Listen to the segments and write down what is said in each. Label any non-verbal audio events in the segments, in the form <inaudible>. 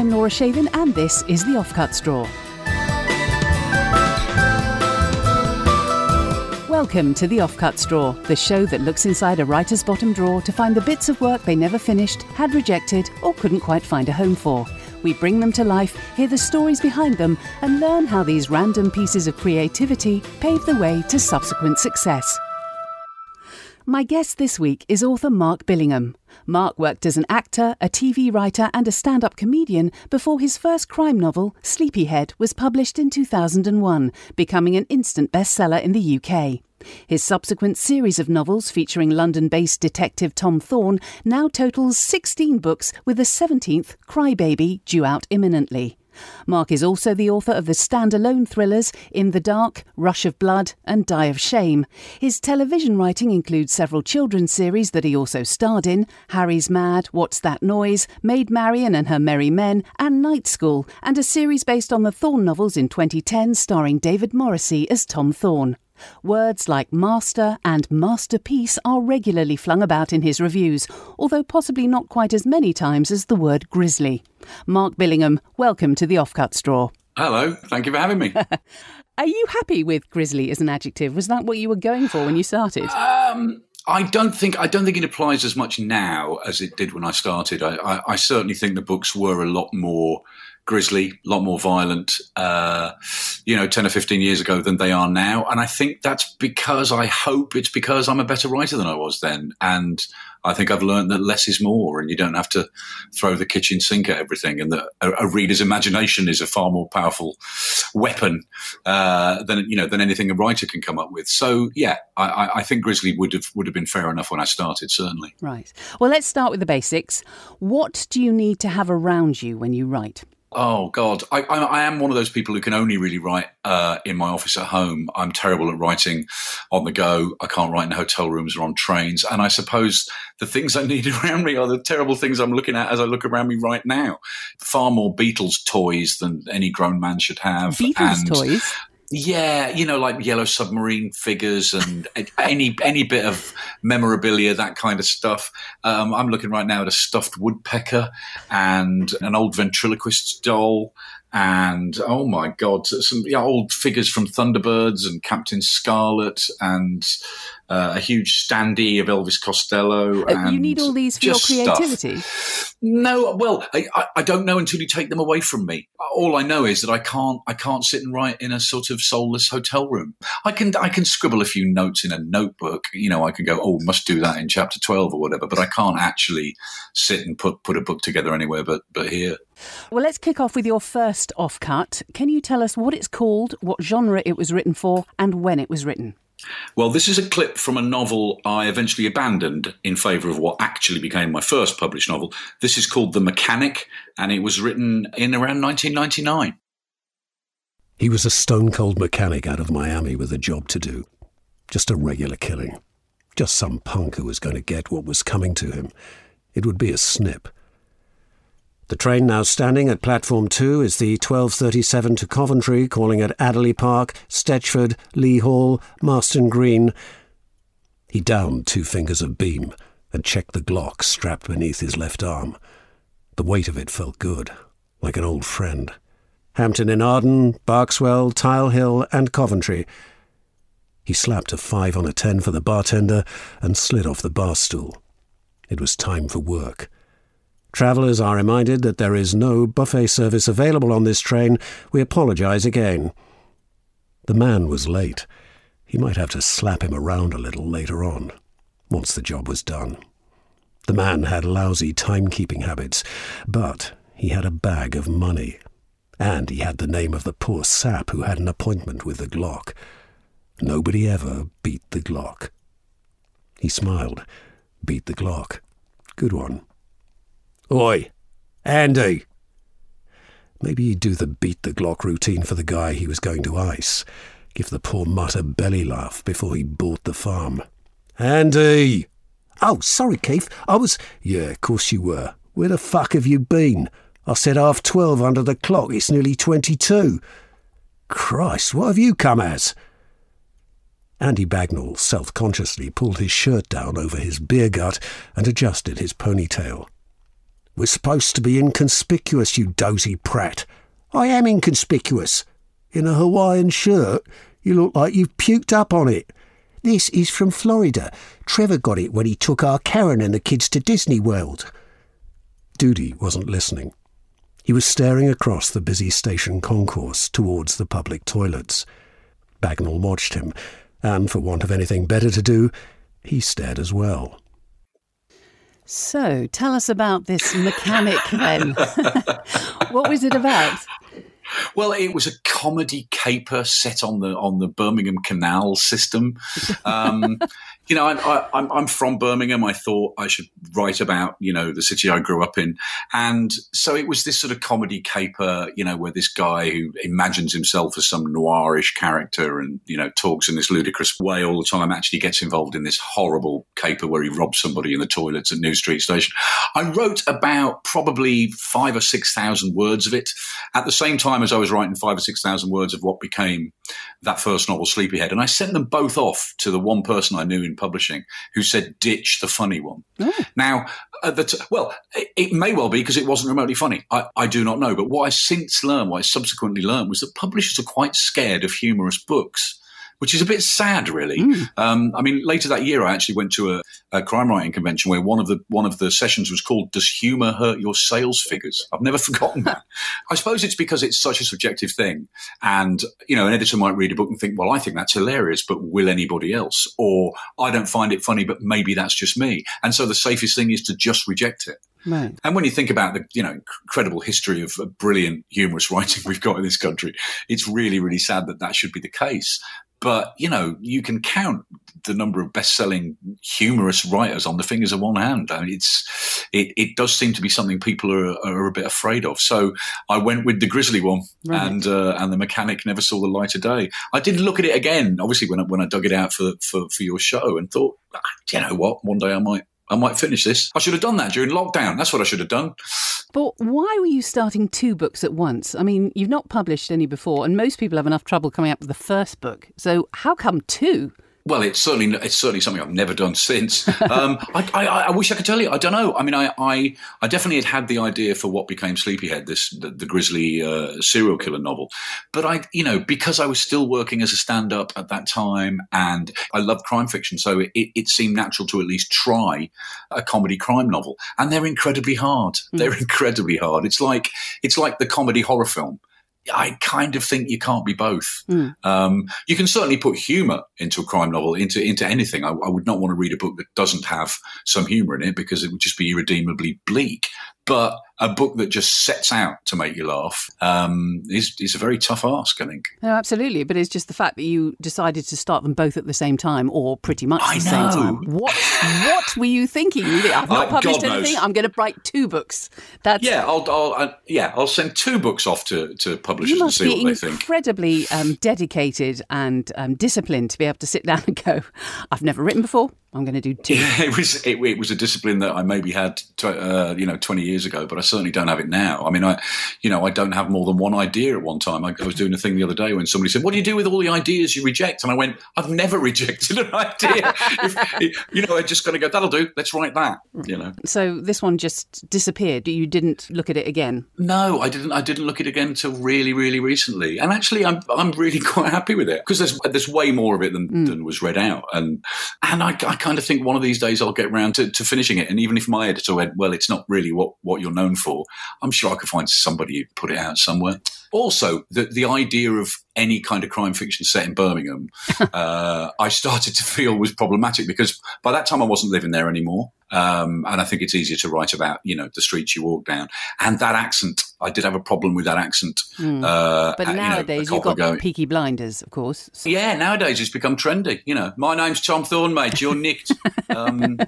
I'm Laura Shavin, and this is the Offcuts Drawer. Welcome to the Offcuts Drawer, the show that looks inside a writer's bottom drawer to find the bits of work they never finished, had rejected, or couldn't quite find a home for. We bring them to life, hear the stories behind them, and learn how these random pieces of creativity pave the way to subsequent success. My guest this week is author Mark Billingham. Mark worked as an actor, a TV writer, and a stand up comedian before his first crime novel, Sleepyhead, was published in 2001, becoming an instant bestseller in the UK. His subsequent series of novels featuring London based detective Tom Thorne now totals 16 books, with the 17th, Crybaby, due out imminently. Mark is also the author of the standalone thrillers In the Dark, Rush of Blood, and Die of Shame. His television writing includes several children's series that he also starred in Harry's Mad, What's That Noise, Maid Marian and Her Merry Men, and Night School, and a series based on the Thorne novels in 2010 starring David Morrissey as Tom Thorne. Words like master and masterpiece are regularly flung about in his reviews, although possibly not quite as many times as the word grisly. Mark Billingham, welcome to the Offcuts Drawer. Hello, thank you for having me. <laughs> Are you happy with grisly as an adjective? Was that what you were going for when you started? Um, I don't think I don't think it applies as much now as it did when I started. I, I, I certainly think the books were a lot more grisly, a lot more violent, uh, you know, 10 or 15 years ago than they are now. And I think that's because I hope it's because I'm a better writer than I was then. And I think I've learned that less is more and you don't have to throw the kitchen sink at everything and that a, a reader's imagination is a far more powerful weapon, uh, than, you know, than anything a writer can come up with. So yeah, I, I think grisly would have, would have been fair enough when I started, certainly. Right. Well, let's start with the basics. What do you need to have around you when you write? Oh God, I, I, I, am one of those people who can only really write uh, in my office at home. I'm terrible at writing on the go. I can't write in hotel rooms or on trains. And I suppose the things I need <laughs> around me are the terrible things I'm looking at as I look around me right now. Far more Beatles toys than any grown man should have. Beatles and toys. Yeah, you know, like yellow submarine figures and any any bit of memorabilia, that kind of stuff. Um, I'm looking right now at a stuffed woodpecker and an old ventriloquist doll and oh my god, some yeah, old figures from Thunderbirds and Captain Scarlet and uh, a huge standee of Elvis Costello. You need all these for your creativity. Stuff. No, well, I, I, don't know until you take them away from me. All I know is that I can't I can't sit and write in a sort of soulless hotel room. I can I can scribble a few notes in a notebook. You know, I can go, oh, must do that in chapter twelve or whatever. But I can't actually sit and put put a book together anywhere but but here. Well, let's kick off with your first offcut. Can you tell us what it's called, what genre it was written for, and when it was written? Well, this is a clip from a novel I eventually abandoned in favour of what actually became my first published novel. This is called The Mechanic, and it was written in around 1999. He was a stone cold mechanic out of Miami with a job to do. Just a regular killing. Just some punk who was going to get what was coming to him. It would be a snip. The train now standing at platform 2 is the 1237 to Coventry, calling at Adderley Park, Stechford, Lea Hall, Marston Green. He downed two fingers of beam and checked the Glock strapped beneath his left arm. The weight of it felt good, like an old friend. Hampton in Arden, Berkswell, Tile Hill, and Coventry. He slapped a five on a ten for the bartender and slid off the bar stool. It was time for work. Travellers are reminded that there is no buffet service available on this train. We apologise again. The man was late. He might have to slap him around a little later on, once the job was done. The man had lousy timekeeping habits, but he had a bag of money. And he had the name of the poor sap who had an appointment with the Glock. Nobody ever beat the Glock. He smiled. Beat the Glock. Good one. Oi, Andy. Maybe he'd do the beat the Glock routine for the guy he was going to ice. Give the poor mutt a belly laugh before he bought the farm. Andy! Oh, sorry, Keith. I was. Yeah, of course you were. Where the fuck have you been? I said half twelve under the clock. It's nearly twenty-two. Christ, what have you come as? Andy Bagnall self consciously pulled his shirt down over his beer gut and adjusted his ponytail. We're supposed to be inconspicuous, you dozy prat. I am inconspicuous. In a Hawaiian shirt, you look like you've puked up on it. This is from Florida. Trevor got it when he took our Karen and the kids to Disney World. Doody wasn't listening. He was staring across the busy station concourse towards the public toilets. Bagnall watched him, and for want of anything better to do, he stared as well. So, tell us about this mechanic then. <laughs> what was it about? Well, it was a comedy caper set on the on the Birmingham Canal system. Um, you know, I, am I'm from Birmingham. I thought I should write about you know the city I grew up in, and so it was this sort of comedy caper. You know, where this guy who imagines himself as some noirish character and you know talks in this ludicrous way all the time actually gets involved in this horrible caper where he robs somebody in the toilets at New Street Station. I wrote about probably five or six thousand words of it at the same time as I was writing five or six thousand words of what became that first novel, Sleepyhead, and I sent them both off to the one person I knew in publishing who said, ditch the funny one. Mm. Now, t- well, it, it, may well be because it wasn't remotely funny. I, I, do not know. But what I since learned, what I subsequently learned, was that publishers are quite scared of humorous books which is a bit sad, really. Mm. Um, I mean, later that year, I actually went to a, a, crime writing convention where one of the one of the sessions was called "Does Humour Hurt Your Sales Figures?" I've never <laughs> forgotten that. I suppose it's because it's such a subjective thing, and you know, an editor might read a book and think, "Well, I think that's hilarious, but will anybody else?" Or "I don't find it funny, but maybe that's just me." And so the safest thing is to just reject it. Right. And when you think about the you know incredible history of brilliant humorous <laughs> writing we've got in this country, it's really really sad that that should be the case. But, you know, you can count the number of best-selling humorous writers on the fingers of one hand. I mean, it's it, it does seem to be something people are, are a bit afraid of. So I went with the grisly one, right. and uh, and the mechanic never saw the light of day. I did look at it again, obviously when I, when I dug it out for, for for your show, and thought, ah, you know what, one day I might I might finish this. I should have done that during lockdown. That's what I should have done. But why were you starting two books at once? I mean, you've not published any before, and most people have enough trouble coming up with the first book. So how come two? Well, it's certainly it's certainly something I've never done <laughs> since. Um, I, I, I, wish I could tell you. I don't know. I mean, I, I, I definitely had had the idea for what became Sleepyhead, this the, the grisly uh, serial killer novel. But I, you know, because I was still working as a stand up at that time, and I loved crime fiction, so it, it, seemed natural to at least try a comedy crime novel. And they're incredibly hard. Mm. They're <laughs> incredibly hard. It's like it's like the comedy horror film. I kind of think you can't be both. Mm. Um, you can certainly put humor into a crime novel, into into anything. I, I, would not want to read a book that doesn't have some humor in it because it would just be irredeemably bleak. But a book that just sets out to make you laugh um, is, is a very tough ask, I think. No, absolutely. But it's just the fact that you decided to start them both at the same time or pretty much I the know. same time. What what were you thinking? <laughs> I've not uh, published God anything. Knows. I'm going to write two books. That's yeah. I'll, I'll uh, yeah. I'll send two books off to, to publishers and see what they think. Incredibly um, dedicated and um, disciplined to be able to sit <laughs> down and go. I've never written before. I'm going to do two. Yeah, <laughs> it was it, it, was a discipline that I maybe had, uh, you know, 20 years ago, but I certainly don't have it now. I mean, I, you know, I don't have more than one idea at one time. I, I, was doing a thing the other day when somebody said, "What do you do with all the ideas you reject?" And I went, "I've never <laughs> rejected an idea. <laughs> if, you know, I just got to go. That'll do. Let's write that." You know. So this one just disappeared. You didn't look at it again. No, I didn't. I didn't look at it again until really, really recently. And actually, I'm I'm really quite happy with it because there's there's way more of it than, mm. than was read out, and and I, I kind of think one of these days I'll get around to, to, finishing it. And even if my editor went, well, it's not really what, what you're known for, I'm sure I could find somebody who'd put it out somewhere. Also, the, the idea of any kind of crime fiction set in Birmingham, <laughs> uh, I started to feel was problematic because by that time I wasn't living there anymore. Um, and I think it's easier to write about, you know, the streets you walk down and that accent. I did have a problem with that accent. Mm. Uh, but nowadays you have got. Peaky Blinders, of course. So. Yeah, nowadays it's become trendy. You know, my name's Tom Thorne, mate. You're nicked. <laughs> um,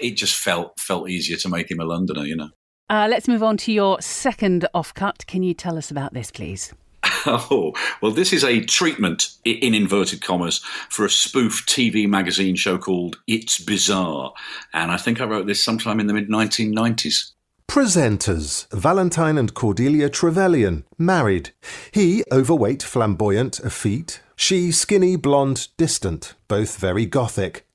it just felt felt easier to make him a Londoner. You know. Uh, let's move on to your second offcut. Can you tell us about this, please? <laughs> Oh, well, this is a treatment, in inverted commas, for a spoof TV magazine show called It's Bizarre. And I think I wrote this sometime in the mid 1990s. Presenters Valentine and Cordelia Trevelyan, married. He overweight, flamboyant, effete. She skinny, blonde, distant, both very gothic.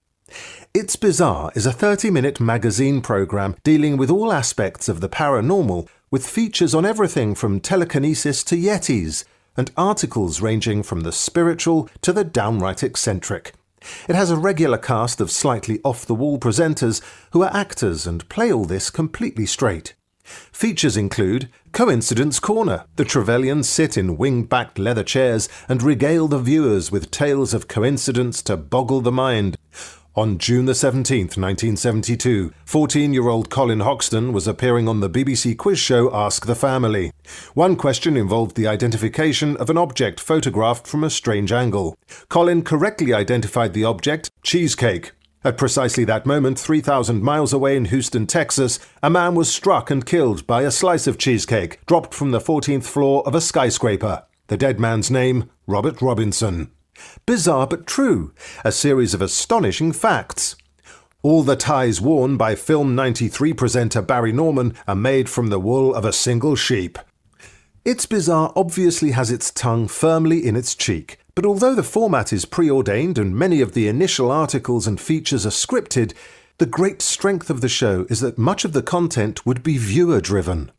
It's Bizarre is a 30 minute magazine programme dealing with all aspects of the paranormal, with features on everything from telekinesis to Yetis, and articles ranging from the spiritual to the downright eccentric. It has a regular cast of slightly off the wall presenters who are actors and play all this completely straight. Features include Coincidence Corner. The Trevelyan's sit in wing backed leather chairs and regale the viewers with tales of coincidence to boggle the mind. On June the 17th, 1972, 14 year old Colin Hoxton was appearing on the BBC quiz show Ask the Family. One question involved the identification of an object photographed from a strange angle. Colin correctly identified the object, cheesecake. At precisely that moment, 3,000 miles away in Houston, Texas, a man was struck and killed by a slice of cheesecake dropped from the 14th floor of a skyscraper. The dead man's name, Robert Robinson. Bizarre but true, a series of astonishing facts. All the ties worn by Film 93 presenter Barry Norman are made from the wool of a single sheep. It's Bizarre obviously has its tongue firmly in its cheek, but although the format is preordained and many of the initial articles and features are scripted, the great strength of the show is that much of the content would be viewer driven.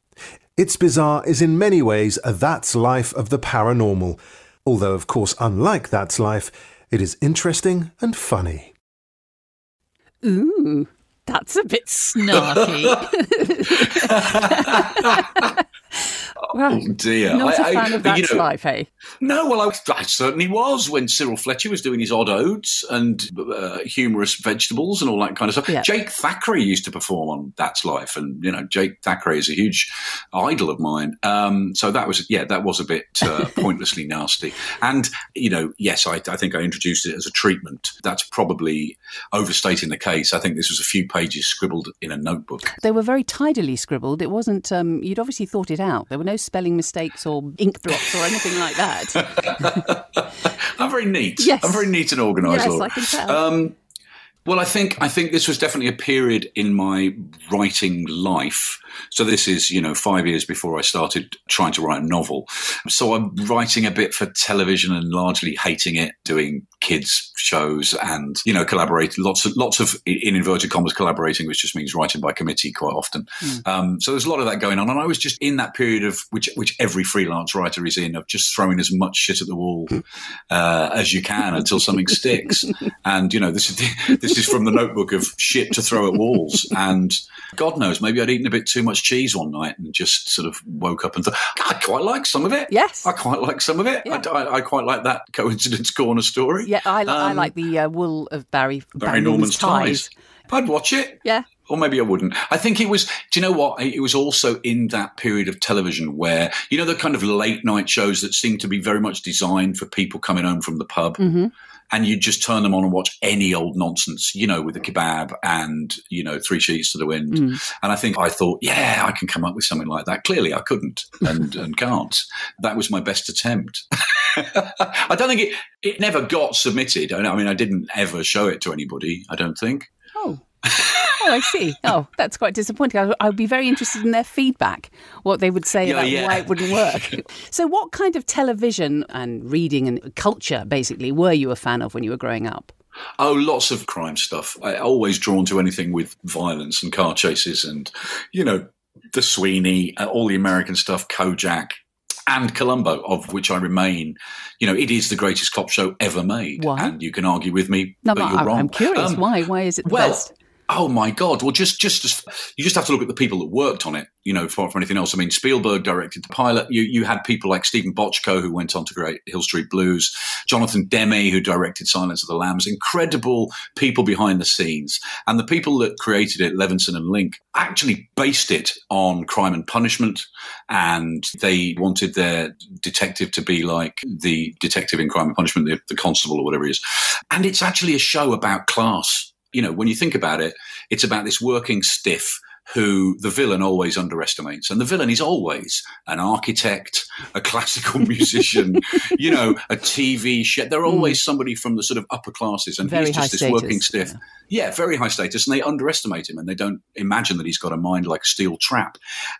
It's Bizarre is in many ways a That's Life of the paranormal, although, of course, unlike That's Life, it is interesting and funny. Ooh, that's a bit snarky. <laughs> <laughs> <laughs> Oh dear! Not a I- I- fan of that you know, life, eh? No, well, I, I certainly was when Cyril Fletcher was doing his odd odes and uh, humorous vegetables and all that kind of stuff. Yeah. Jake Thackray used to perform on That's Life, and you know, Jake Thackray is a huge idol of mine. Um, so that was, yeah, that was a bit uh, <laughs> pointlessly nasty. And you know, yes, I, I think I introduced it as a treatment. That's probably overstating the case. I think this was a few pages scribbled in a notebook. They were very tidily scribbled. It wasn't, um, you'd obviously thought it out. There were no spelling mistakes or ink blots or anything like that. <laughs> I'm very neat. Yes. I'm very neat and organised. yes, Laura. I can tell. Um, well, I think I think this was definitely a period in my writing life. So this is, you know, five years before I started trying to write a novel. So I'm writing a bit for television and largely hating it, doing kids shows and you know collaborating lots of lots of in inverted commas collaborating, which just means writing by committee quite often. Um, so there's a lot of that going on, and I was just in that period of which which every freelance writer is in of just throwing as much shit at the wall uh, as you can until something <laughs> sticks. And you know this is this is from the notebook of shit to throw at walls. And God knows, maybe I'd eaten a bit too much cheese one night and just sort of woke up and thought, I quite like some of it. Yes. I quite like some of it. Yeah. I, I, I quite like that coincidence corner story. yeah, I, I Um, like the uh, wool of Barry, Barry Norman's ties. I'd watch it. Yeah. Or maybe I wouldn't. I think it was, do you know what? It was also in that period of television where, you know, the kind of late night shows that seem to be very much designed for people coming home from the pub. hmm And you just turn them on and watch any old nonsense, you know, with a kebab and, you know, three sheets to the wind. Mm. And I think I thought, yeah, I can come up with something like that. Clearly I couldn't and, <laughs> and can't. That was my best attempt. <laughs> I don't think it, it never got submitted. I I mean, I didn't ever show it to anybody, I don't think. Oh. I see. Oh, that's quite disappointing. I, I would be very interested in their feedback, what they would say about yeah. why it wouldn't work. <laughs> so, what kind of television and reading and culture, basically, were you a fan of when you were growing up? Oh, lots of crime stuff. I always drawn to anything with violence and car chases and, you know, the Sweeney, uh, all the American stuff, Kojak, and Columbo, of which I remain. You know, it is the greatest cop show ever made. Why? And you can argue with me, No, but you're I'm, wrong. I'm curious. Um, why? Why is it the well, best? Oh my God! Well, just just you just have to look at the people that worked on it. You know, far from anything else. I mean, Spielberg directed the pilot. You you had people like Steven Bochco who went on to create Hill Street Blues, Jonathan Demme who directed Silence of the Lambs. Incredible people behind the scenes, and the people that created it, Levinson and Link, actually based it on Crime and Punishment, and they wanted their detective to be like the detective in Crime and Punishment, the, the constable or whatever he is. And it's actually a show about class you know, when you think about it, it's about this working stiff who the villain always underestimates. And the villain is always an architect, a classical <laughs> musician, you know, a TV chef. They're always somebody from the sort of upper classes. And Hmm. Very he's just this status, working stiff. Yeah. very high status. And they underestimate him and they don't imagine that he's got a mind like a steel trap.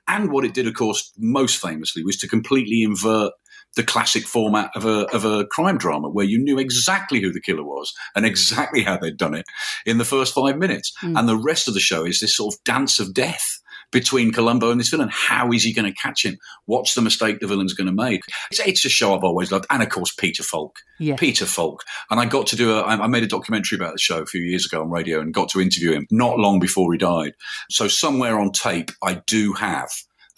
And what it did, of course, most famously was to completely invert the classic format of a of a crime drama where you knew exactly who the killer was and exactly how they'd done it in the first five minutes, mm. and the rest of the show is this sort of dance of death between Columbo and this villain. How is he going to catch him? What's the mistake the villain's going to make? It's, it's, a show I've always loved. And of course, Peter Falk. Yeah. Peter Falk. And I got to do a, I made a documentary about the show a few years ago on radio and got to interview him not long before he died. So somewhere on tape, I do have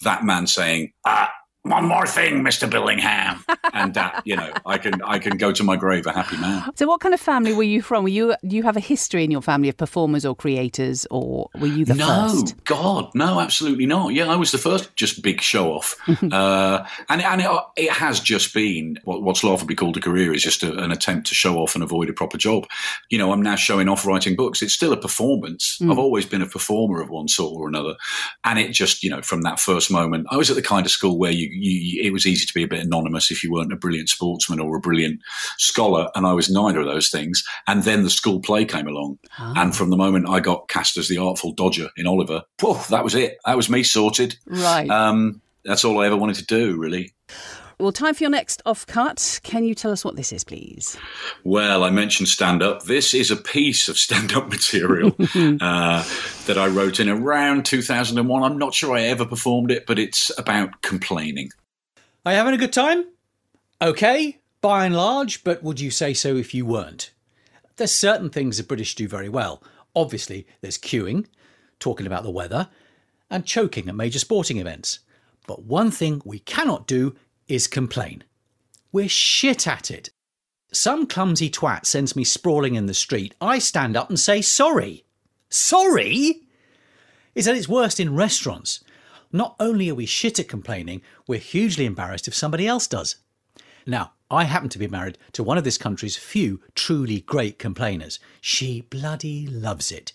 that man saying, ah, one more thing, Mr. Billingham. and that, you know, I can I can go to my grave a happy man. So what kind of family were you from? Were you do you have a history in your family of performers or creators or were you the no, first? No, God, no, absolutely not. Yeah, I was the first just big show off. <laughs> uh, and and it, it, has just been what, what's laughably called a career is just a, an attempt to show off and avoid a proper job. You know, I'm now showing off writing books. It's still a performance. Mm. I've always been a performer of one sort or another. And it just, you know, from that first moment, I was at the kind of school where you you, it was easy to be a bit anonymous if you weren't a brilliant sportsman or a brilliant scholar, and I was neither of those things. And then the school play came along, oh. and from the moment I got cast as the Artful Dodger in Oliver, whew, that was it. That was me sorted. Right. Um, that's all I ever wanted to do, really. Well, time for your next off cut. Can you tell us what this is, please? Well, I mentioned stand up. This is a piece of <laughs> stand up material <laughs> uh, that I wrote in around 2001. I'm not sure I ever performed it, but it's about complaining. Are you having a good time? Okay, by and large, but would you say so if you weren't? There's certain things the British do very well. Obviously, there's queuing, talking about the weather, and choking at major sporting events. But one thing we cannot do is complain. We're shit at it. Some clumsy twat sends me sprawling in the street. I stand up and say sorry. Sorry? Is at its worst in restaurants. Not only are we shit at complaining, we're hugely embarrassed if somebody else does. Now, I happen to be married to one of this country's few truly great complainers. She bloody loves it.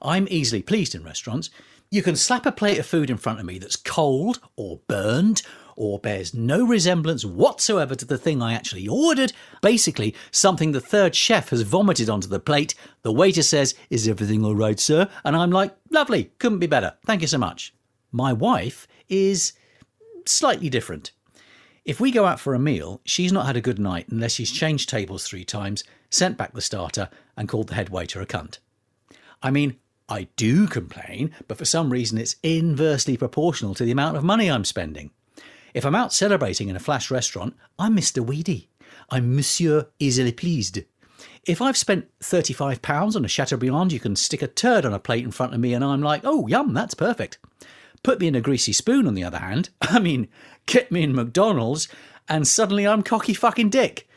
I'm easily pleased in restaurants. You can slap a plate of food in front of me that's cold or burned or bears no resemblance whatsoever to the thing I actually ordered. Basically, something the third chef has vomited onto the plate. The waiter says, Is everything all right, sir? And I'm like, Lovely, couldn't be better. Thank you so much. My wife is slightly different. If we go out for a meal, she's not had a good night unless she's changed tables three times, sent back the starter, and called the head waiter a cunt. I mean, I do complain, but for some reason it's inversely proportional to the amount of money I'm spending. If I'm out celebrating in a flash restaurant, I'm Mr. Weedy. I'm Monsieur Easily Pleased. If I've spent £35 on a Chateaubriand, you can stick a turd on a plate in front of me and I'm like, oh, yum, that's perfect. Put me in a greasy spoon, on the other hand, <laughs> I mean, get me in McDonald's and suddenly I'm cocky fucking dick.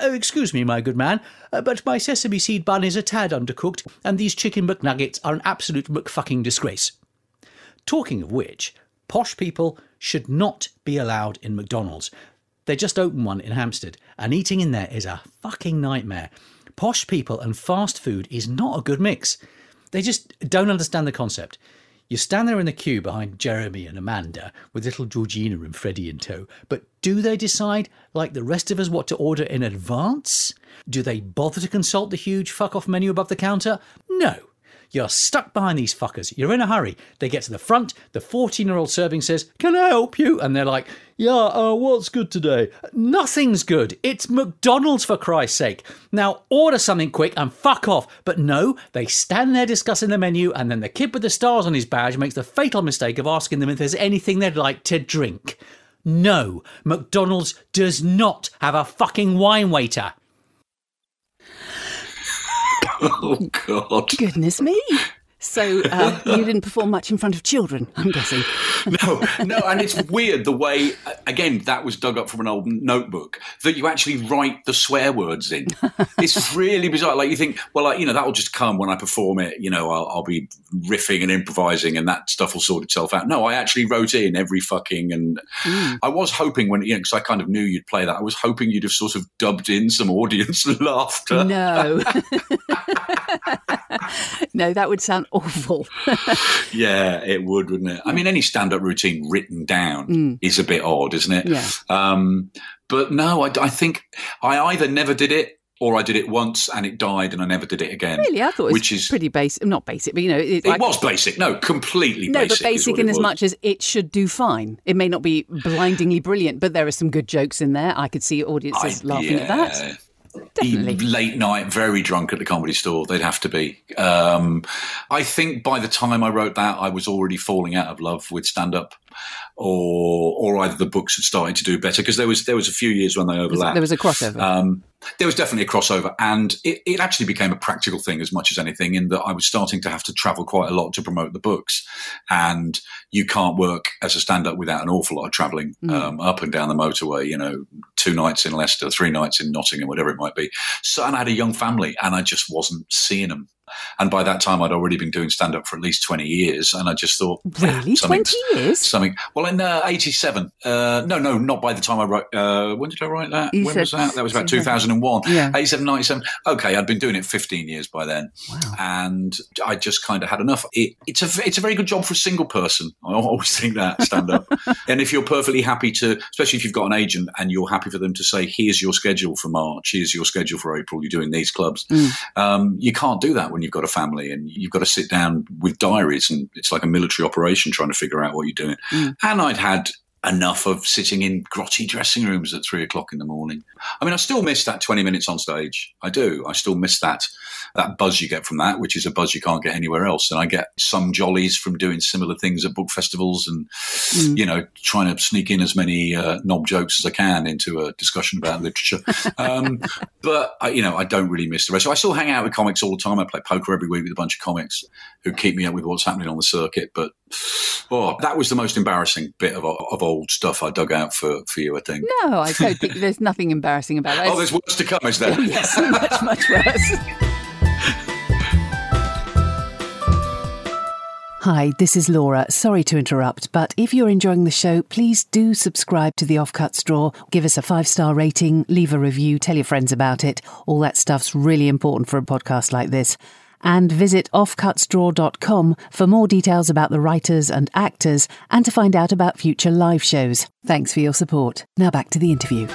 Oh, excuse me, my good man, uh, but my sesame seed bun is a tad undercooked, and these chicken McNuggets are an absolute McFucking disgrace. Talking of which, posh people should not be allowed in McDonald's. They just opened one in Hampstead, and eating in there is a fucking nightmare. Posh people and fast food is not a good mix. They just don't understand the concept. You stand there in the queue behind Jeremy and Amanda with little Georgina and Freddie in tow, but do they decide, like the rest of us, what to order in advance? Do they bother to consult the huge fuck off menu above the counter? No. You're stuck behind these fuckers. You're in a hurry. They get to the front. The 14 year old serving says, Can I help you? And they're like, Yeah, uh, what's good today? Nothing's good. It's McDonald's for Christ's sake. Now order something quick and fuck off. But no, they stand there discussing the menu, and then the kid with the stars on his badge makes the fatal mistake of asking them if there's anything they'd like to drink. No, McDonald's does not have a fucking wine waiter. <laughs> oh God! Goodness me! So uh, <laughs> you didn't perform much in front of children, I'm guessing. <laughs> no, no, and it's weird the way again that was dug up from an old notebook that you actually write the swear words in. it's <laughs> really bizarre. Like you think, well, like, you know, that'll just come when I perform it. You know, I'll, I'll, be riffing and improvising, and that stuff will sort itself out. No, I actually wrote in every fucking, and mm. I was hoping when you know, because I kind of knew you'd play that. I was hoping you'd have sort of dubbed in some audience laughter. No. no, that would sound awful. <laughs> yeah, it would, wouldn't it? I mean, any stand up routine written down mm. is a bit odd, isn't it? Yeah. Um, but no, I, I think I either never did it or I did it once and it died and I never did it again. Really, I thought it was which is pretty basic. Not basic, but you know, it, it like, was basic. No, completely no, basic. but basic in as much as it should do fine. It may not be blindingly brilliant, but there are some good jokes in there. I could see audiences I- laughing at that. Definitely. late night, very drunk at the comedy store. They'd have to be. Um, I think by the time I wrote that, I was already falling out of love with stand up, or or either the books had started to do better because there was there was a few years when they overlapped. There was a crossover. Um, there was definitely a crossover, and it, it actually became a practical thing as much as anything. In that I was starting to have to travel quite a lot to promote the books, and you can't work as a stand-up without an awful lot of travelling um, up and down the motorway. You know, two nights in Leicester, three nights in Nottingham, whatever it might be. So, and I had a young family, and I just wasn't seeing them. And by that time, I'd already been doing stand-up for at least twenty years, and I just thought, really, something's- twenty years? Something. Well, in uh, '87. Uh, no, no, not by the time I wrote. Uh, when did I write that? You when was that? That was about 2001. Yeah. 87, 97. Okay, I'd been doing it 15 years by then, Wow. and I just kind of had enough. It, it's a it's a very good job for a single person. I always think that stand up. <laughs> and if you're perfectly happy to, especially if you've got an agent and you're happy for them to say, "Here's your schedule for March. Here's your schedule for April. You're doing these clubs." Um, you can't do that when you've got a family and you've got to sit down with diaries and it's like a military operation trying to figure out what you're doing. Mm. And I'd had enough of sitting in grotty dressing rooms at three o'clock in the morning. I mean, I still miss that 20 minutes on stage. I do. I still miss that, that buzz you get from that, which is a buzz you can't get anywhere else. And I get some jollies from doing similar things at book festivals and, you know, trying to sneak in as many uh, knob jokes as I can into a discussion about literature. Um, <laughs> but, I, you know, I don't really miss the rest. So I still hang out with comics all the time. I play poker every week with a bunch of comics who keep me up with what's happening on the circuit. But, oh, that was the most embarrassing bit of, of old stuff I dug out for, for you, I think. No, I don't think there's nothing embarrassing about that. <laughs> Oh, there's worse to come, is there? <laughs> yes, much, much worse. <laughs> Hi, this is Laura. Sorry to interrupt, but if you're enjoying the show, please do subscribe to the Offcuts Drawer. Give us a five star rating, leave a review, tell your friends about it. All that stuff's really important for a podcast like this. And visit offcutsdrawer.com for more details about the writers and actors and to find out about future live shows. Thanks for your support. Now back to the interview.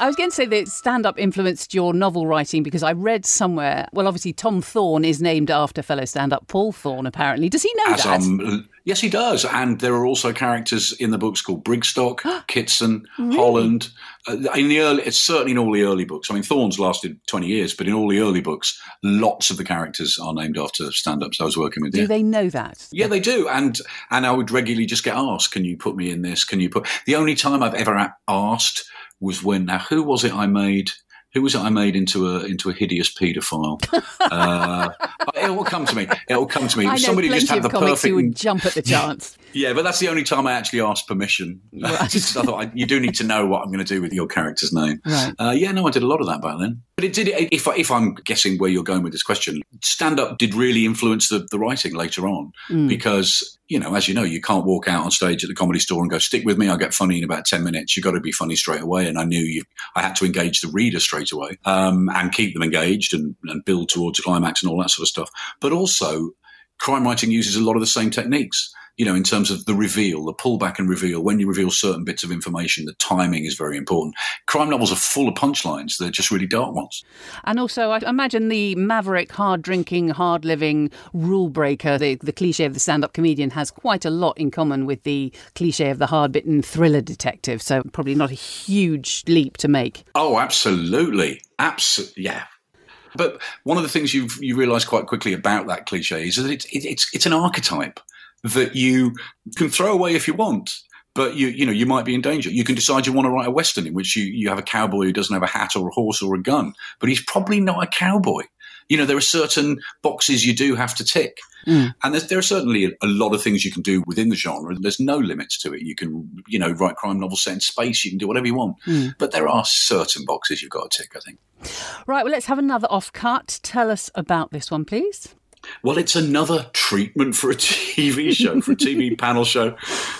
I was going to say that stand up influenced your novel writing because I read somewhere, well, obviously, Tom Thorne is named after fellow stand up Paul Thorne, apparently. Does he know As, that? um, yes, he does. And there are also characters in the books called Brigstock, <gasps> Kitson, Holland. Uh, in the early, it's certainly in all the early books. I mean, Thorne's lasted 20 years, but in all the early books, lots of the characters are named after stand ups I was working with. Do yeah. they know that? Yeah, they do, and and I would regularly just get asked, "Can you put me in this? Can you put?" The only time I've ever asked was when now who was it I made? Who was it I made into a into a hideous paedophile? <laughs> uh, it will come to me. It will come to me. I know Somebody plenty just had of the comics who perfect. would jump at the chance. Yeah, but that's the only time I actually asked permission. <laughs> 'cause I thought I, you do need to know what I'm going to do with your character's name. Right. Uh, yeah, no, I did a lot of that back then. But it did. If, I- if I'm guessing where you're going with this question, stand up did really influence the, the writing later on because you know, as you know, you can't walk out on stage at the comedy store and go, "Stick with me, I'll get funny in about ten minutes." You've got to be funny straight away, and I knew you. I had to engage the reader straight away um, and keep them engaged and, and build towards a climax and all that sort of stuff. But also, crime writing uses a lot of the same techniques. You know, in terms of the reveal, the pullback and reveal. When you reveal certain bits of information, the timing is very important. Crime novels are full of punchlines; they're just really dark ones. And also, I imagine the maverick, hard drinking, hard living rule breaker, the, the cliche of the stand up comedian, has quite a lot in common with the cliche of the hard bitten thriller detective. So, probably not a huge leap to make. Oh, absolutely, absolutely, yeah. But one of the things you you realise quite quickly about that cliche is that it's it, it's it's an archetype that you can throw away if you want. But you you know you might be in danger. You can decide you want to write a western in which you, you have a cowboy who doesn't have a hat or a horse or a gun, but he's probably not a cowboy. You know there are certain boxes you do have to tick, mm. and there's, there are certainly a, a lot of things you can do within the genre. There's no limits to it. You can you know write crime novels set in space. You can do whatever you want, mm. but there are certain boxes you've got to tick. I think. Right, well, let's have another off cut. Tell us about this one, please. Well, it's another treatment for a <laughs> TV show, for a TV panel show,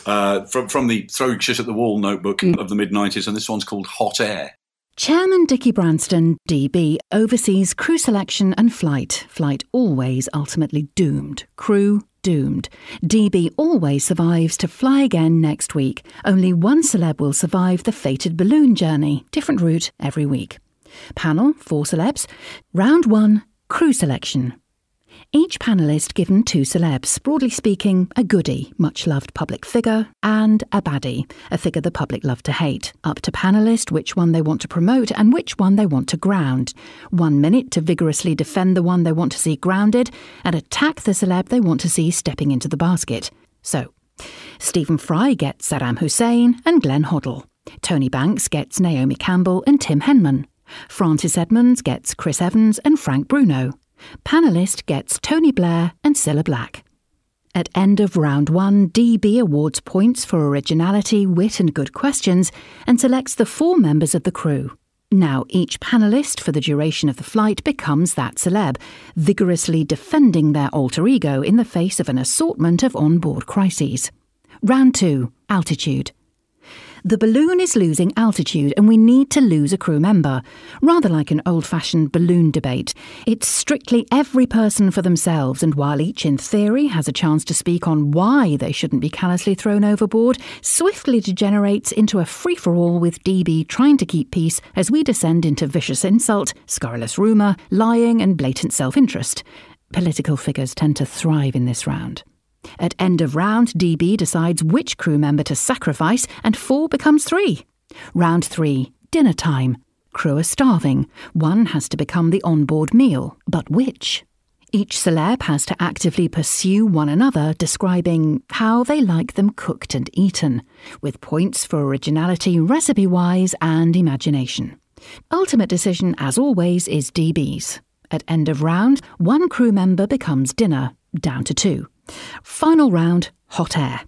uh, from from the throwing shit at the wall notebook of the mid '90s, and this one's called Hot Air. Chairman Dickie Branston, DB, oversees crew selection and flight. Flight always ultimately doomed. Crew doomed. DB always survives to fly again next week. Only one celeb will survive the fated balloon journey, different route every week. Panel, four celebs. Round one, crew selection. Each panellist given two celebs, broadly speaking, a goody, much loved public figure, and a baddie, a figure the public love to hate. Up to panellist which one they want to promote and which one they want to ground. One minute to vigorously defend the one they want to see grounded and attack the celeb they want to see stepping into the basket. So, Stephen Fry gets Saddam Hussein and Glenn Hoddle. Tony Banks gets Naomi Campbell and Tim Henman. Frances Edmonds gets Chris Evans and Frank Bruno. Panellist gets Tony Blair and Cilla Black. At end of round one, DB awards points for originality, wit, and good questions and selects the four members of the crew. Now, each panellist for the duration of the flight becomes that celeb, vigorously defending their alter ego in the face of an assortment of onboard crises. Round two, altitude. The balloon is losing altitude and we need to lose a crew member. Rather like an old fashioned balloon debate. It's strictly every person for themselves, and while each, in theory, has a chance to speak on why they shouldn't be callously thrown overboard, swiftly degenerates into a free for all with DB trying to keep peace as we descend into vicious insult, scurrilous rumour, lying, and blatant self interest. Political figures tend to thrive in this round. At end of round, DB decides which crew member to sacrifice, and four becomes three. Round three, dinner time. Crew are starving. One has to become the onboard meal, but which? Each celeb has to actively pursue one another, describing how they like them cooked and eaten, with points for originality recipe wise and imagination. Ultimate decision, as always, is DB's. At end of round, one crew member becomes dinner, down to two. Final round, hot air.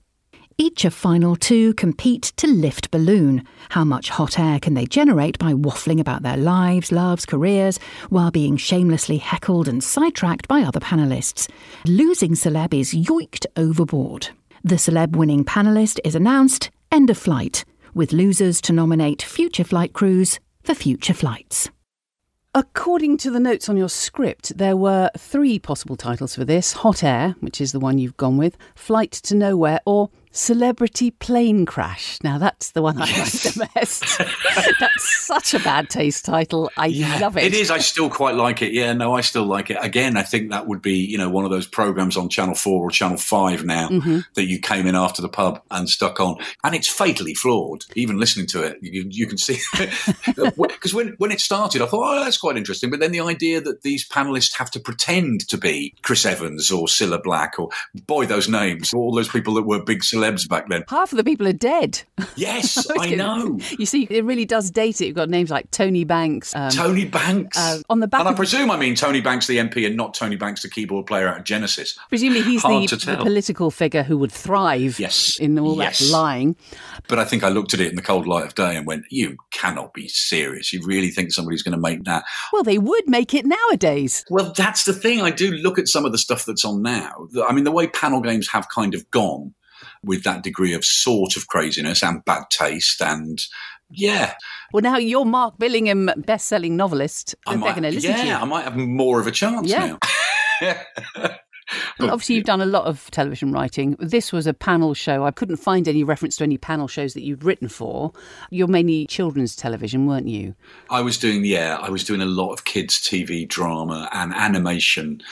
Each of final two compete to lift balloon. How much hot air can they generate by waffling about their lives, loves, careers, while being shamelessly heckled and sidetracked by other panellists? Losing celeb is yoinked overboard. The celeb winning panellist is announced, end of flight, with losers to nominate future flight crews for future flights. According to the notes on your script, there were three possible titles for this. Hot Air, which is the one you've gone with, Flight to Nowhere, or Celebrity Plane Crash. Now, that's the one I yes. like the best. <laughs> that's such a bad taste title. I yeah, love it. It is. I still quite like it. Yeah, no, I still like it. Again, I think that would be, you know, one of those programs on Channel 4 or Channel 5 now mm-hmm. that you came in after the pub and stuck on. And it's fatally flawed. Even listening to it, you, you can see. <laughs> Because when, when it started, I thought, oh, that's quite interesting. But then the idea that these panelists have to pretend to be Chris Evans or Cilla Black or, boy, those names, all those people that were big celebrities celebs back then. Half of the people are dead. Yes, <laughs> I, I know. You see, it really does date it. You've got names like Tony Banks. Um, Tony Banks. Uh, on the back. And I presume I mean Tony Banks, the MP, and not Tony Banks, the keyboard player out of Genesis. Presumably he's the, the, political figure who would thrive yes. in all yes. that lying. But I think I looked at it in the cold light of day and went, you cannot be serious. You really think somebody's going to make that? Well, they would make it nowadays. Well, that's the thing. I do look at some of the stuff that's on now. I mean, the way panel games have kind of gone with that degree of sort of craziness and bad taste and yeah. Well, now you're Mark Billingham, best-selling novelist. I might, they're going to listen yeah, to you. I might have more of a chance yeah. now. <laughs> Obviously, you've done a lot of television writing. This was a panel show. I couldn't find any reference to any panel shows that you'd written for. You're mainly children's television, weren't you? I was doing, yeah, I was doing a lot of kids' TV drama and animation.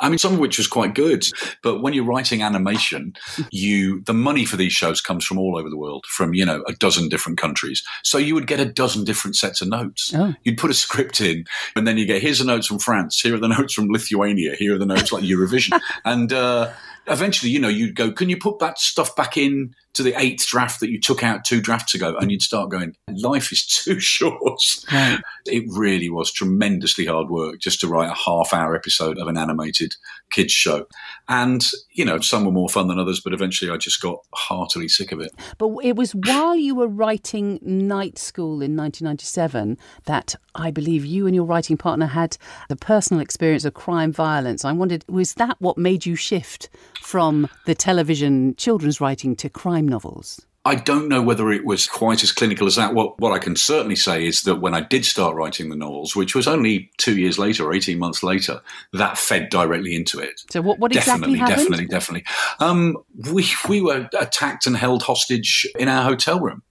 I mean, some of which was quite good. But when you're writing animation, you the money for these shows comes from all over the world, from you know a dozen different countries. So you would get a dozen different sets of notes. Oh. You'd put a script in, and then you get here's the notes from France, here are the <laughs> notes from Lithuania, here are the notes like Eurovision, and. Uh, eventually, you know, you'd go, can you put that stuff back in to the eighth draft that you took out two drafts ago? And you'd start going, life is <laughs> too short. Right. It really was tremendously hard work just to write a half hour episode of an animated kids show. And, you know, some were more fun than others, but eventually I just got heartily sick of it. But it was while you were writing Night School in 1997 that I believe you and your writing partner had the personal experience of crime violence. I wondered, was that what made you shift from the television children's writing to crime novels? I don't know whether it was quite as clinical as that. What, what I can certainly say is that when I did start writing the novels, which was only two years later or 18 months later, that fed directly into it. So, what, what exactly definitely, happened? Definitely, definitely. Um, we, we were attacked and held hostage in our hotel room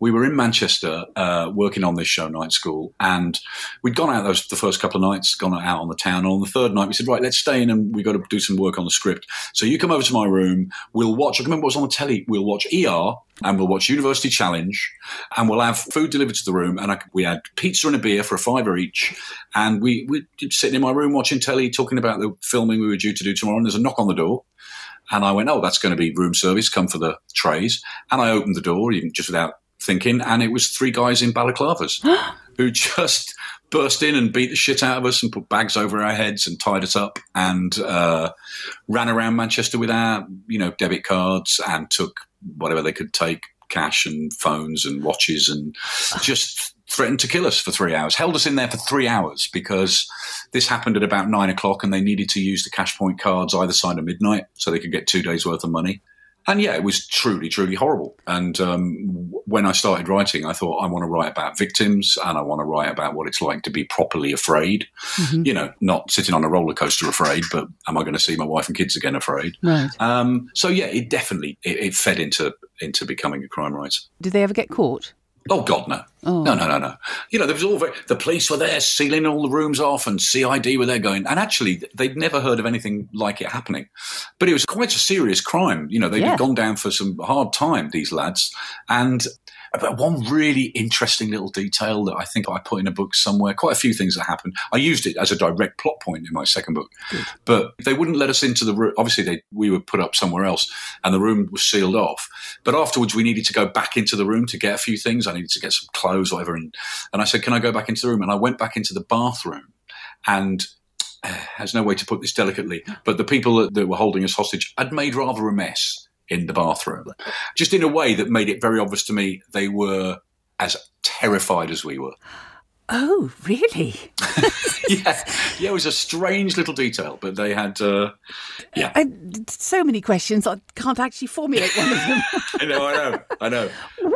we were in Manchester uh, working on this show, Night School, and we'd gone out those the first couple of nights, gone out on the town. And on the third night, we said, right, let's stay in and we've got to do some work on the script. So you come over to my room, we'll watch, I remember what was on the telly, we'll watch ER and we'll watch University Challenge and we'll have food delivered to the room. And I, we had pizza and a beer for a fiver each. And we, we sitting in my room watching telly, talking about the filming we were due to do tomorrow. And there's a knock on the door. And I went, oh, that's going to be room service. Come for the trays. And I opened the door, even just without thinking, and it was three guys in balaclavas <gasps> who just burst in and beat the shit out of us and put bags over our heads and tied us up and uh, ran around Manchester with our, you know, debit cards and took whatever they could take, cash and phones and watches, and just threatened to kill us for three hours. Held us in there for three hours because this happened at about nine o'clock, and they needed to use the cash point cards either side of midnight so they could get two days worth of money and yeah, it was truly, truly horrible. And um, when I started writing, I thought I want to write about victims and I want to write about what it's like to be properly afraid. Mm-hmm. You know, not sitting on a roller coaster afraid, but am I going to see my wife and kids again afraid? Right. Um, so yeah, it definitely it, it fed into into becoming a crime writer. Did they ever get caught? Oh God, no. Oh. No, no, no, no. You know, there was all very, the police were there sealing all the rooms off, and CID were there going. And actually, they'd never heard of anything like it happening. But it was quite a serious crime. You know, they'd yeah. gone down for some hard time, these lads, and but one really interesting little detail that I think I put in a book somewhere, quite a few things that happened. I used it as a direct plot point in my second book, Good. but they wouldn't let us into the room. Obviously, they, we were put up somewhere else and the room was sealed off. But afterwards, we needed to go back into the room to get a few things. I needed to get some clothes, or whatever. And, and I said, Can I go back into the room? And I went back into the bathroom and eh, has no way to put this delicately, but the people that, that, were holding us hostage had made rather a mess in the bathroom, just in a way that made it very obvious to me they were as terrified as we were. Oh, really? <laughs> yeah, yeah. It was a strange little detail, but they had, uh, yeah. I, so many questions. I can't actually formulate one of them. <laughs> I know, I know, I know,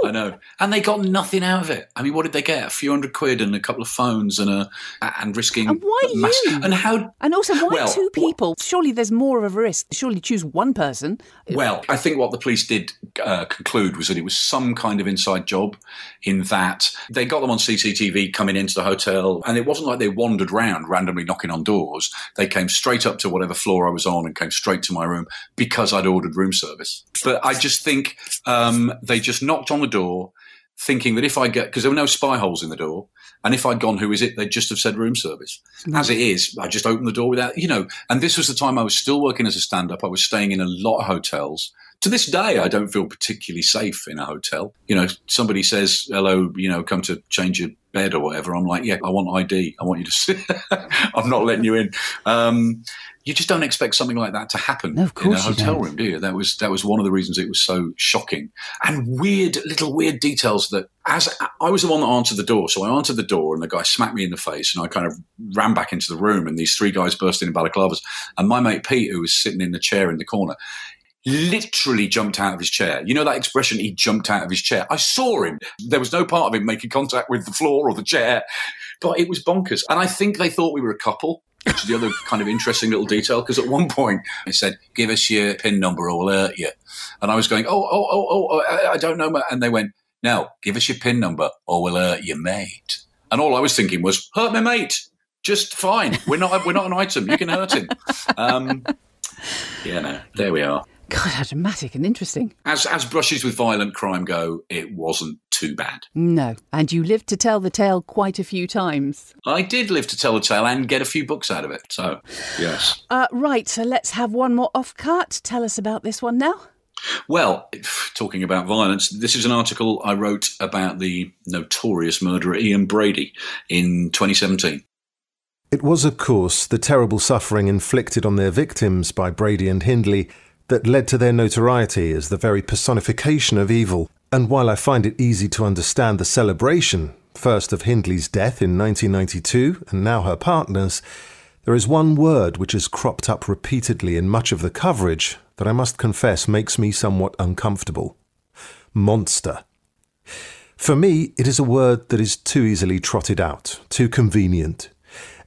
I know. And they got nothing out of it. I mean, what did they get? A few hundred quid and a couple of phones and a and risking. And why mass- you? And how? And also, why well, two people? Surely there's more of a risk. Surely choose one person. Well, I think what the police did uh, conclude was that it was some kind of inside job, in that they got them on CCTV coming into the hotel. And it wasn't like they wandered around randomly knocking on doors. They came straight up to whatever floor I was on and came straight to my room because I'd ordered room service. But I just think um, they just knocked on the door thinking that if I get, because there were no spy holes in the door, and if I'd gone, who is it? They'd just have said room service. Mm. As it is, I just opened the door without, you know, and this was the time I was still working as a stand up. I was staying in a lot of hotels to this day, I don't feel particularly safe in a hotel. You know, somebody says, hello, you know, come to change your bed or whatever. I'm like, yeah, I want ID. I want you to sit. <laughs> I'm not letting you in. Um, you just don't expect something like that to happen no, in a hotel room, do you? That was that was one of the reasons it was so shocking and weird little weird details that as I was the one that answered the door, so I answered the door and the guy smacked me in the face and I kind of ran back into the room and these three guys burst in in balaclavas and my mate Pete, who was sitting in the chair in the corner, literally jumped out of his chair. You know that expression, he jumped out of his chair. I saw him. There was no part of him making contact with the floor or the chair, but it was bonkers. And I think they thought we were a couple. Which is the other kind of interesting little detail because at one point he said, "Give us your pin number, or we'll hurt you." And I was going, "Oh, oh, oh, oh, I, I don't know." And they went, "No, give us your pin number, or we'll hurt your mate." And all I was thinking was, "Hurt my mate, just fine. We're not, we're not an item. You can hurt him." Um, yeah, no, there we are. God, how dramatic and interesting. As as brushes with violent crime go, it wasn't too bad. No, and you lived to tell the tale quite a few times. I did live to tell the tale and get a few books out of it. So, yes. Uh, right, so let's have one more off cut. Tell us about this one now. Well, talking about violence, this is an article I wrote about the notorious murderer Ian Brady in 2017. It was, of course, the terrible suffering inflicted on their victims by Brady and Hindley that led to their notoriety as the very personification of evil. And while I find it easy to understand the celebration, first of Hindley's death in 1992 and now her partner's, there is one word which has cropped up repeatedly in much of the coverage that I must confess makes me somewhat uncomfortable. monster. For me, it is a word that is too easily trotted out, too convenient.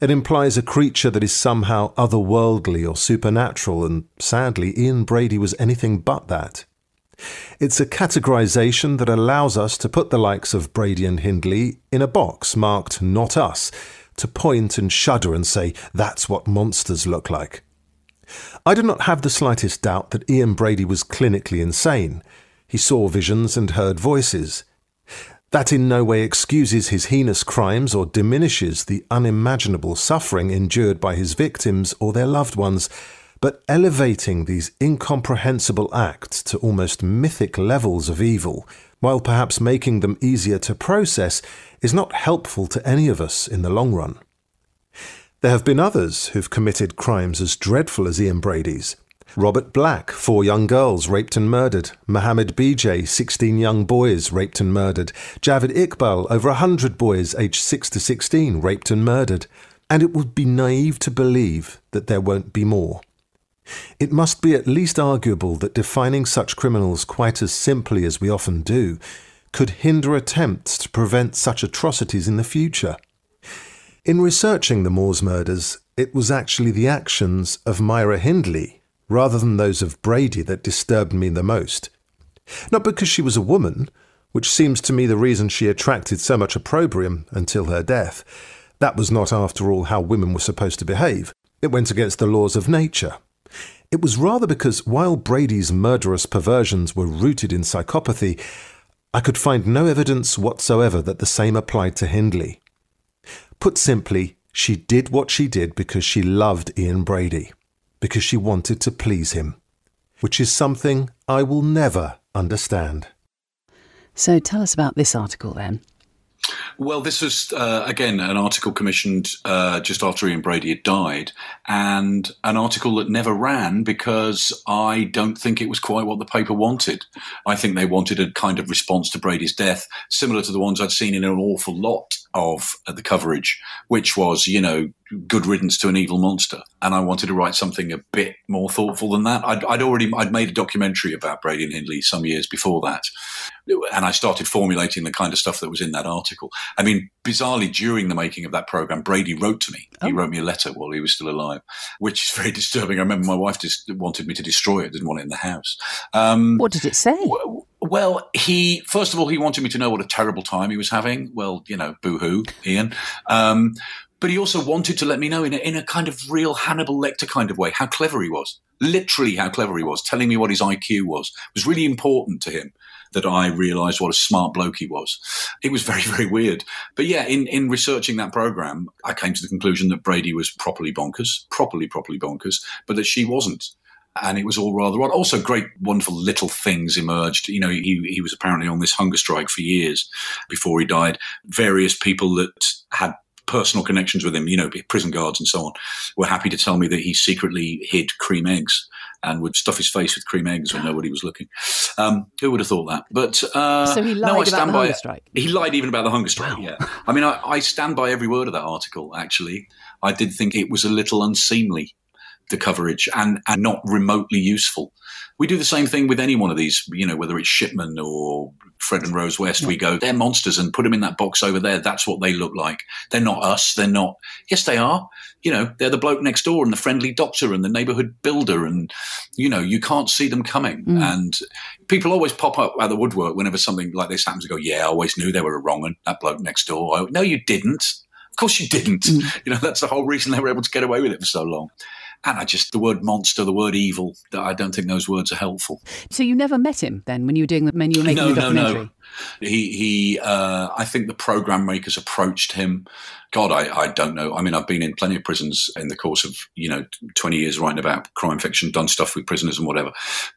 It implies a creature that is somehow otherworldly or supernatural, and sadly, Ian Brady was anything but that. It's a categorization that allows us to put the likes of Brady and Hindley in a box marked Not Us, to point and shudder and say, That's what monsters look like. I do not have the slightest doubt that Ian Brady was clinically insane. He saw visions and heard voices. That in no way excuses his heinous crimes or diminishes the unimaginable suffering endured by his victims or their loved ones, but elevating these incomprehensible acts to almost mythic levels of evil, while perhaps making them easier to process, is not helpful to any of us in the long run. There have been others who've committed crimes as dreadful as Ian Brady's, Robert Black, four young girls raped and murdered. Mohammed Bijeh, 16 young boys raped and murdered. Javed Iqbal, over 100 boys aged 6 to 16 raped and murdered. And it would be naive to believe that there won't be more. It must be at least arguable that defining such criminals quite as simply as we often do could hinder attempts to prevent such atrocities in the future. In researching the Moors murders, it was actually the actions of Myra Hindley rather than those of Brady that disturbed me the most. Not because she was a woman, which seems to me the reason she attracted so much opprobrium until her death. That was not, after all, how women were supposed to behave. It went against the laws of nature. It was rather because while Brady's murderous perversions were rooted in psychopathy, I could find no evidence whatsoever that the same applied to Hindley. Put simply, she did what she did because she loved Ian Brady because she wanted to please him, which is something I will never understand. So tell us about this article then. Well, this was uh, again an article commissioned uh, just after Ian Brady had died, and an article that never ran because I don't think it was quite what the paper wanted. I think they wanted a kind of response to Brady's death, similar to the ones I'd seen in an awful lot of the coverage, which was, you know, good riddance to an evil monster. And I wanted to write something a bit more thoughtful than that. I'd, I'd, already I'd made a documentary about Brady and Hindley some years before that, and I started formulating the kind of stuff that was in that article. I mean, bizarrely, during the making of that program, Brady wrote to me. Oh. He wrote me a letter while he was still alive, which is very <laughs> disturbing. I remember my wife just wanted me to destroy it, didn't want it in the house. Um, what did it say? W- well, he first of all he wanted me to know what a terrible time he was having. Well, you know, boo hoo, Ian. Um, but he also wanted to let me know in a, in a kind of real Hannibal Lecter kind of way how clever he was. Literally, how clever he was, telling me what his IQ was. It was really important to him that I realised what a smart bloke he was. It was very, <laughs> very weird. But yeah, in, in researching that program, I came to the conclusion that Brady was properly bonkers, properly, properly bonkers, but that she wasn't and it was all rather odd. Also, great, wonderful little things emerged. You know, he, he was apparently on this hunger strike for years before he died. Various people that had personal connections with him, you know, prison guards and so on, were happy to tell me that he secretly hid cream eggs and would stuff his face with cream eggs when nobody was looking. Um, who would have thought that? But uh, so he lied no, I stand about the by hunger strike. He lied even about the hunger strike. Wow. Yeah, I mean, I, I stand by every word of that article. Actually, I did think it was a little unseemly the coverage and, and not remotely useful. We do the same thing with any one of these, you know, whether it's Shipman or Fred and Rose West. Yeah. We go, they're monsters and put them in that box over there. That's what they look like. They're not us. They're not. Yes, they are. You know, they're the bloke next door and the friendly doctor and the neighborhood builder. And, you know, you can't see them coming. Mm. And people always pop up out of the woodwork whenever something like this happens and go, yeah, I always knew they were a wrong one, that bloke next door. I, no, you didn't. Of course you didn't. Mm. <laughs> You know, that's the whole reason they were able to get away with it for so long. And I just, the word monster, the word evil, I don't think those words are helpful. So you never met him then when you were doing the, when you were making no, the documentary? No, no. He, he, uh, I think the program makers approached him. God, I, I don't know. I mean, I've been in plenty of prisons in the course of, you know, 20 years writing about crime fiction, done stuff with prisoners and whatever.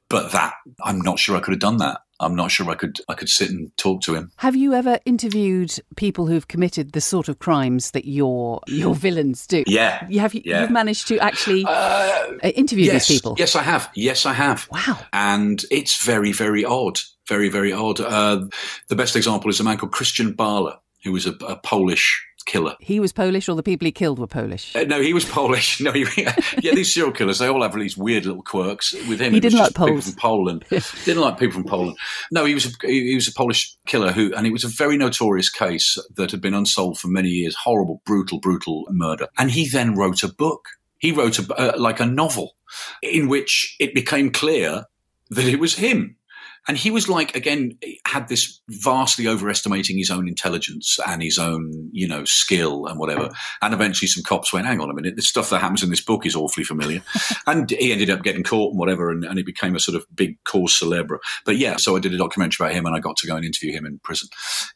But that, I'm not sure I could have done that. I'm not sure I could I could sit and talk to him. Have you ever interviewed people who've committed the sort of crimes that your your villains do? Yeah, you have yeah. you've managed to actually uh, uh, interview yes, these people. Yes, I have. Yes, I have. Wow, and it's very very odd, very very odd. Uh, the best example is a man called Krystian Bala, who was a, a Polish killer. He was Polish, or the people he killed were Polish. Uh, no, he was <laughs> Polish. No, he, yeah, these serial killers, they all have these weird little quirks. With him, He didn't like Poles. from Poland. <laughs> didn't like people from Poland. No, he was a, he was a Polish killer who, and it was a very notorious case that had been unsolved for many years. Horrible, brutal, brutal murder. And he then wrote a book. He wrote a, uh, like a novel in which it became clear that it was him. And he was like, again, had this vastly overestimating his own intelligence and his own, you know, skill and whatever. And eventually some cops went, hang on a minute, the stuff that happens in this book is awfully familiar. <laughs> and he ended up getting caught and whatever, and, and he became a sort of big cause celebre. But yeah, so I did a documentary about him and I got to go and interview him in prison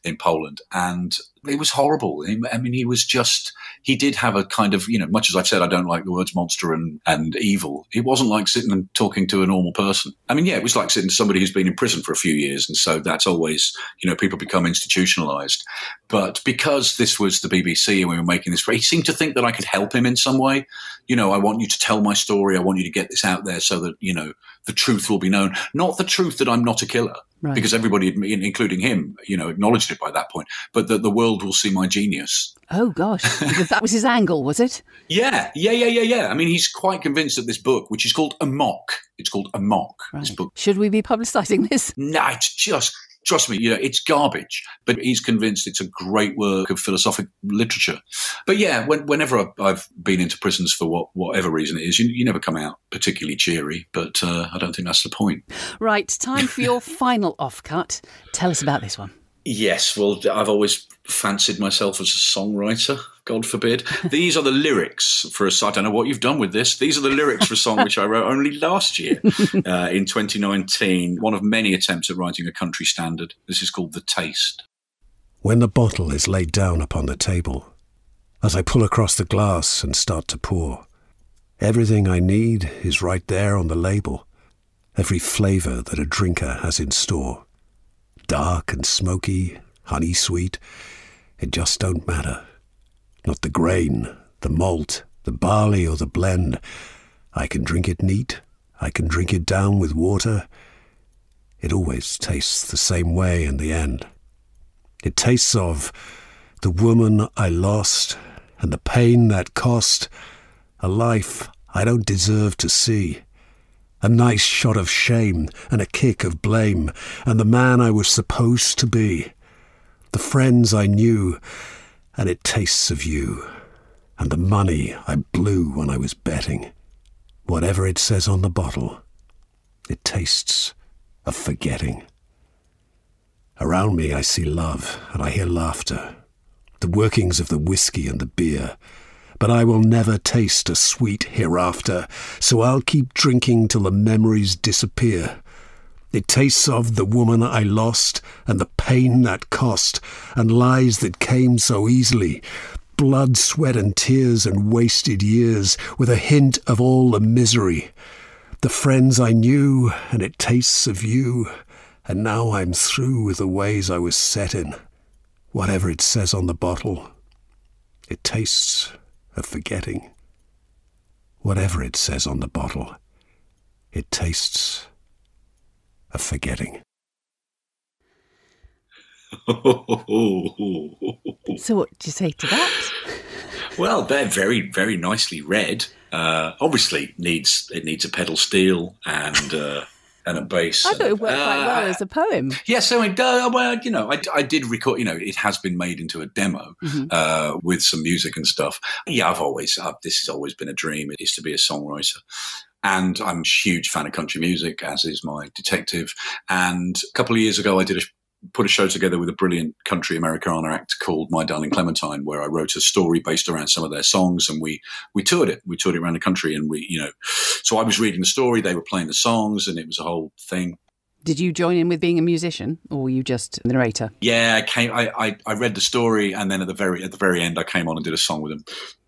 in Poland. And it was horrible. I mean, he was just, he did have a kind of, you know, much as I've said, I don't like the words monster and, and evil. It wasn't like sitting and talking to a normal person. I mean, yeah, it was like sitting to somebody who's been in prison for a few years. And so that's always, you know, people become institutionalized. But because this was the BBC and we were making this, he seemed to think that I could help him in some way. You know, I want you to tell my story. I want you to get this out there so that, you know, the truth will be known. Not the truth that I'm not a killer. Right. Because everybody, including him, you know, acknowledged it by that point. But that the world will see my genius. Oh gosh, that was his angle, was it? <laughs> Yeah, yeah, yeah, yeah, yeah. I mean, he's quite convinced that this book, which is called A Mock, it's called Amok. This Right. book. Should we be publicising this? No, it's just trust me, you know, it's garbage. But he's convinced it's a great work of philosophic literature. But yeah, when, whenever I've, been into prisons for what, whatever reason it is, you, you never come out particularly cheery. But uh, I don't think that's the point. Right, time for your <laughs> final offcut. Tell us about this one. Yes, well, I've always fancied myself as a songwriter. God forbid. These are the lyrics for a song. I don't know what you've done with this. These are the lyrics for a song which I wrote only last year <laughs> uh, in 2019. One of many attempts at writing a country standard. This is called The Taste. When the bottle is laid down upon the table, as I pull across the glass and start to pour, everything I need is right there on the label, every flavour that a drinker has in store. Dark and smoky, honey sweet, it just don't matter. Not the grain, the malt, the barley or the blend. I can drink it neat, I can drink it down with water. It always tastes the same way in the end. It tastes of the woman I lost and the pain that cost, a life I don't deserve to see, a nice shot of shame and a kick of blame, and the man I was supposed to be, the friends I knew, and it tastes of you, and the money I blew when I was betting. Whatever it says on the bottle, it tastes of forgetting. Around me I see love and I hear laughter, the workings of the whiskey and the beer. But I will never taste a sweet hereafter, so I'll keep drinking till the memories disappear. It tastes of the woman I lost and the pain that cost, and lies that came so easily. Blood, sweat, and tears, and wasted years, with a hint of all the misery. The friends I knew, and it tastes of you, and now I'm through with the ways I was set in. Whatever it says on the bottle, it tastes of forgetting. Whatever it says on the bottle, it tastes of forgetting. <laughs> So, what do you say to that? well, they're very, very nicely read. Uh, obviously, needs it needs a pedal steel and uh, and a bass. <laughs> I thought it worked quite well Uh, as a poem. Yeah, so it, uh, well, you know, I, I did record. You know, it has been made into a demo Mm-hmm. uh, with some music and stuff. Yeah, I've always uh, this has always been a dream. It is to be a songwriter, and I'm a huge fan of country music, as is my detective. And a couple of years ago, I did a put a show together with a brilliant country Americana act called My Darling Clementine, where I wrote a story based around some of their songs, and we we toured it. We toured it around the country, and we, you know, so I was reading the story, they were playing the songs, and it was a whole thing. Did you join in with being a musician, or were you just the narrator? Yeah, I came. I, I, I read the story, and then at the very at the very end, I came on and did a song with them.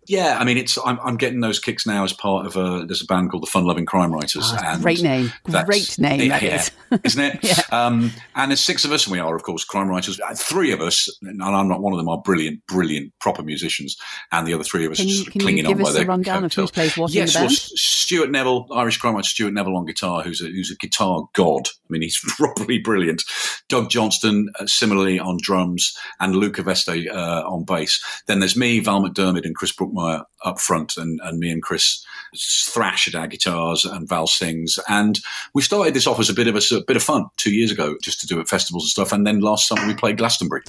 Yeah, I mean, it's I'm, I'm getting those kicks now as part of a there's a band called the Fun Loving Crime Writers. Oh, and great name, great name. yeah, that yeah, is. <laughs> isn't it? <laughs> Yeah. Um, and there's six of us, and we are, of course, crime writers. Uh, Three of us, and I'm not one of them, are brilliant, brilliant, proper musicians, and the other three of us Can are you- sort of clinging on by their rundown of who coattails. plays what in the yes, well, band? S- Stuart Neville, Irish crime writer Stuart Neville on guitar, who's a who's a guitar god. I mean, he's <laughs> properly brilliant. Doug Johnstone, uh, similarly on drums, and Luca Veste uh, on bass. Then there's me, Val McDermid, and Chris Brookmyre up front, and, and me and Chris thrash at our guitars, and Val sings. And we started this off as a bit of a, a bit of fun two years ago, just to do at festivals and stuff. And then last summer we played Glastonbury.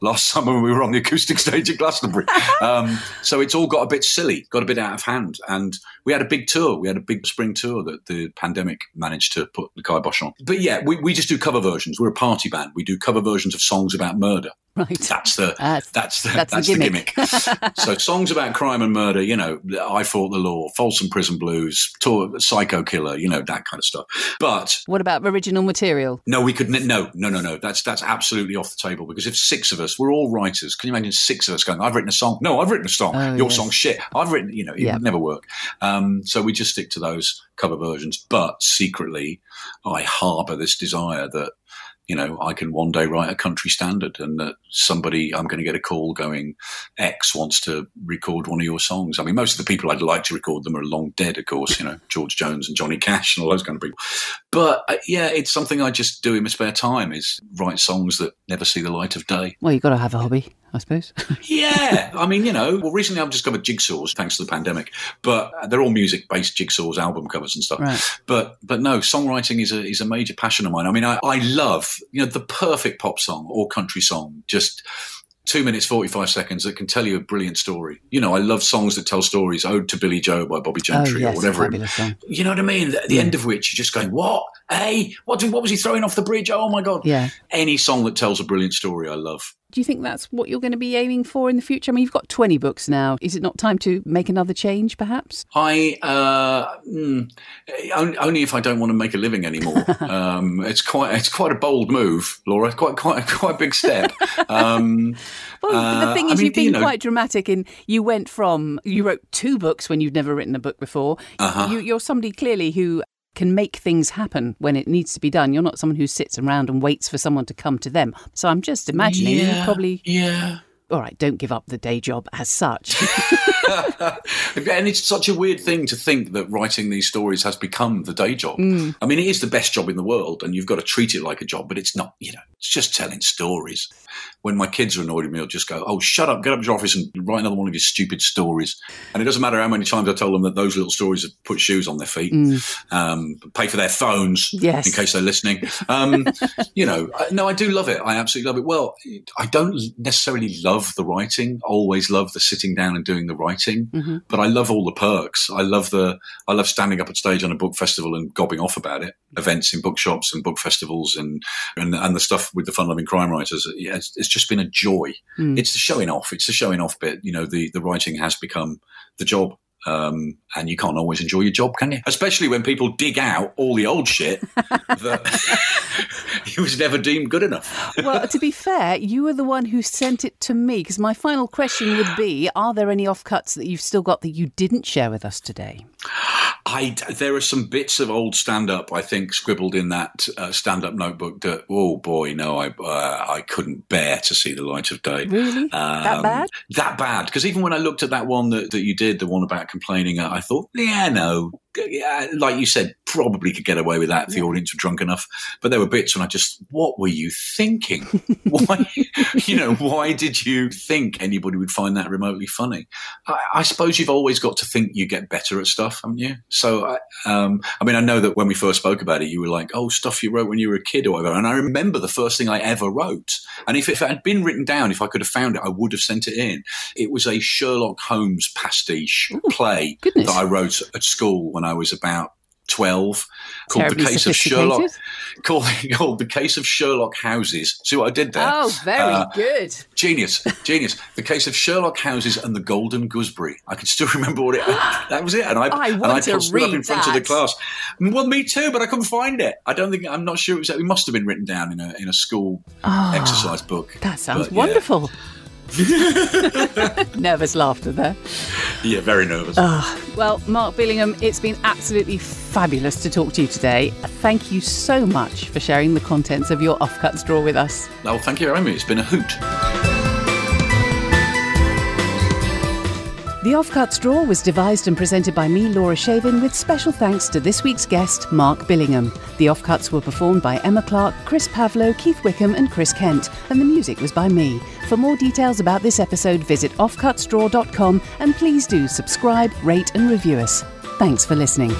last summer we were on the acoustic <laughs> stage at Glastonbury. <laughs> um, so it's all got a bit silly, got a bit out of hand. And we had a big tour. We had a big spring tour that the pandemic managed to put the kibosh on. But yeah, we, we just do cover versions. We're a party band. We do cover versions of songs about murder. <laughs> Right. That's the That's- that's the that's that's, the the gimmick. gimmick. <laughs> so songs about crime and murder, you know, I fought the law, Folsom Prison Blues, tour, Psycho Killer, you know that kind of stuff. But What about original material? no, we could no no no no. That's that's absolutely off the table because if six of us, we're all writers. Can you imagine six of us going? I've written a song. No, I've written a song. Oh, Your yes. song's shit. I've written. You know, it would never work. Um, so we just stick to those cover versions. But secretly, I harbour this desire that you know, I can one day write a country standard and that somebody, I'm going to get a call going, X wants to record one of your songs. I mean, most of the people I'd like to record them are long dead, of course, you know, George Jones and Johnny Cash and all those kind of people. But uh, yeah, it's something I just do in my spare time is write songs that never see the light of day. Well, you've got to have a hobby, I suppose. <laughs> Yeah, I mean, you know, well, recently I've discovered jigsaws thanks to the pandemic, but they're all music-based jigsaws, album covers and stuff. Right. But but no, songwriting is a is a major passion of mine. I mean, I, I love you know the perfect pop song or country song, just two minutes forty five seconds that can tell you a brilliant story. You know, I love songs that tell stories. Ode to Billie Joe by Bobbie oh, Gentry yes, or whatever. it- You know what I mean? At the end of which you're just going, what? Hey, what? What was he throwing off the bridge? Oh my god! Yeah. Any song that tells a brilliant story, I love. Do you think that's what you're going to be aiming for in the future? I mean, you've got 20 books now. Is it not time to make another change, perhaps? I uh, mm, only, if I don't want to make a living anymore. <laughs> um, it's quite it's quite a bold move, Laura. Quite quite quite a big step. Um, <laughs> Well, the Uh, thing I is, mean, you've been you know- quite dramatic in you went from, you wrote two books when you'd never written a book before. Uh-huh. You, you're somebody clearly who can make things happen when it needs to be done. You're not someone who sits around and waits for someone to come to them. So I'm just imagining you probably, yeah. All right, don't give up the day job as such. <laughs> <laughs> and it's such a weird thing to think that writing these stories has become the day job. Mm. I mean, it is the best job in the world, and you've got to treat it like a job. But it's not. You know, it's just telling stories. When my kids are annoyed with me, I'll just go, "Oh, shut up! Get up to your office and write another one of your stupid stories." And it doesn't matter how many times I tell them that those little stories have put shoes on their feet, um, pay for their phones, Mm. Yes. in case they're listening. Um, <laughs> you know, I- no, I do love it. I absolutely love it. Well, I don't necessarily love the writing. Always love the sitting down and doing the writing, Mm-hmm. but I love all the perks. I love the I love standing up at stage on a book festival and gobbing off about it. Events in bookshops and book festivals and and, and the stuff with the fun loving crime writers. Yeah, it's, it's just been a joy. Mm. It's the showing off. It's the showing off bit. You know, the the writing has become the job. Um, and you can't always enjoy your job, can you? Especially when people dig out all the old shit <laughs> that <laughs> it was never deemed good enough. well, to be fair, you were the one who sent it to me because my final question would be Are there any offcuts that you've still got that you didn't share with us today? I, there are some bits of old stand up, I think, scribbled in that uh, stand up notebook that, oh boy, no, I, uh, I couldn't bear to see the light of day. Really? that Um, bad? That bad. Because even when I looked at that one that, that you did, the one about complaining, I thought, yeah, no. Yeah, like you said, probably could get away with that if the audience were drunk enough. But there were bits when I just, what were you thinking? <laughs> why, you know, why did you think anybody would find that remotely funny? I, I suppose you've always got to think you get better at stuff, haven't you? So, I, um, I mean, I know that when we first spoke about it, you were like, "Oh, stuff you wrote when you were a kid or whatever." And I remember the first thing I ever wrote, and if, if it had been written down, if I could have found it, I would have sent it in. It was a Sherlock Holmes pastiche play goodness. that I wrote at school when I was about. 12 called Terribly the case of Sherlock called, <laughs> called the case of Sherlock houses see what I did there Oh, very Uh, good. Genius, genius. The case of Sherlock Houses and the Golden Gooseberry. I can still <laughs> remember what it. <gasps> That was it, and I, I and I put stood up in front of the class. Well, me too, but I couldn't find it. I don't think I'm not sure it was. It must have been written down in a in a school Oh, exercise book. That sounds But, yeah. <laughs> Nervous laughter there. Yeah, very nervous. Ah. Well, Mark Billingham, it's been absolutely fabulous to talk to you today. Thank you so much for sharing the contents of your offcuts drawer with us. well, thank you Amy. It's been a hoot. The Offcuts Drawer was devised and presented by me, Laura Shavin, with special thanks to this week's guest, Mark Billingham. The Offcuts were performed by Emma Clarke, Chris Pavlo, Keith Wickham, and Chris Kent, and the music was by me. For more details about this episode, visit offcutsdrawer.com and please do subscribe, rate, and review us. Thanks for listening.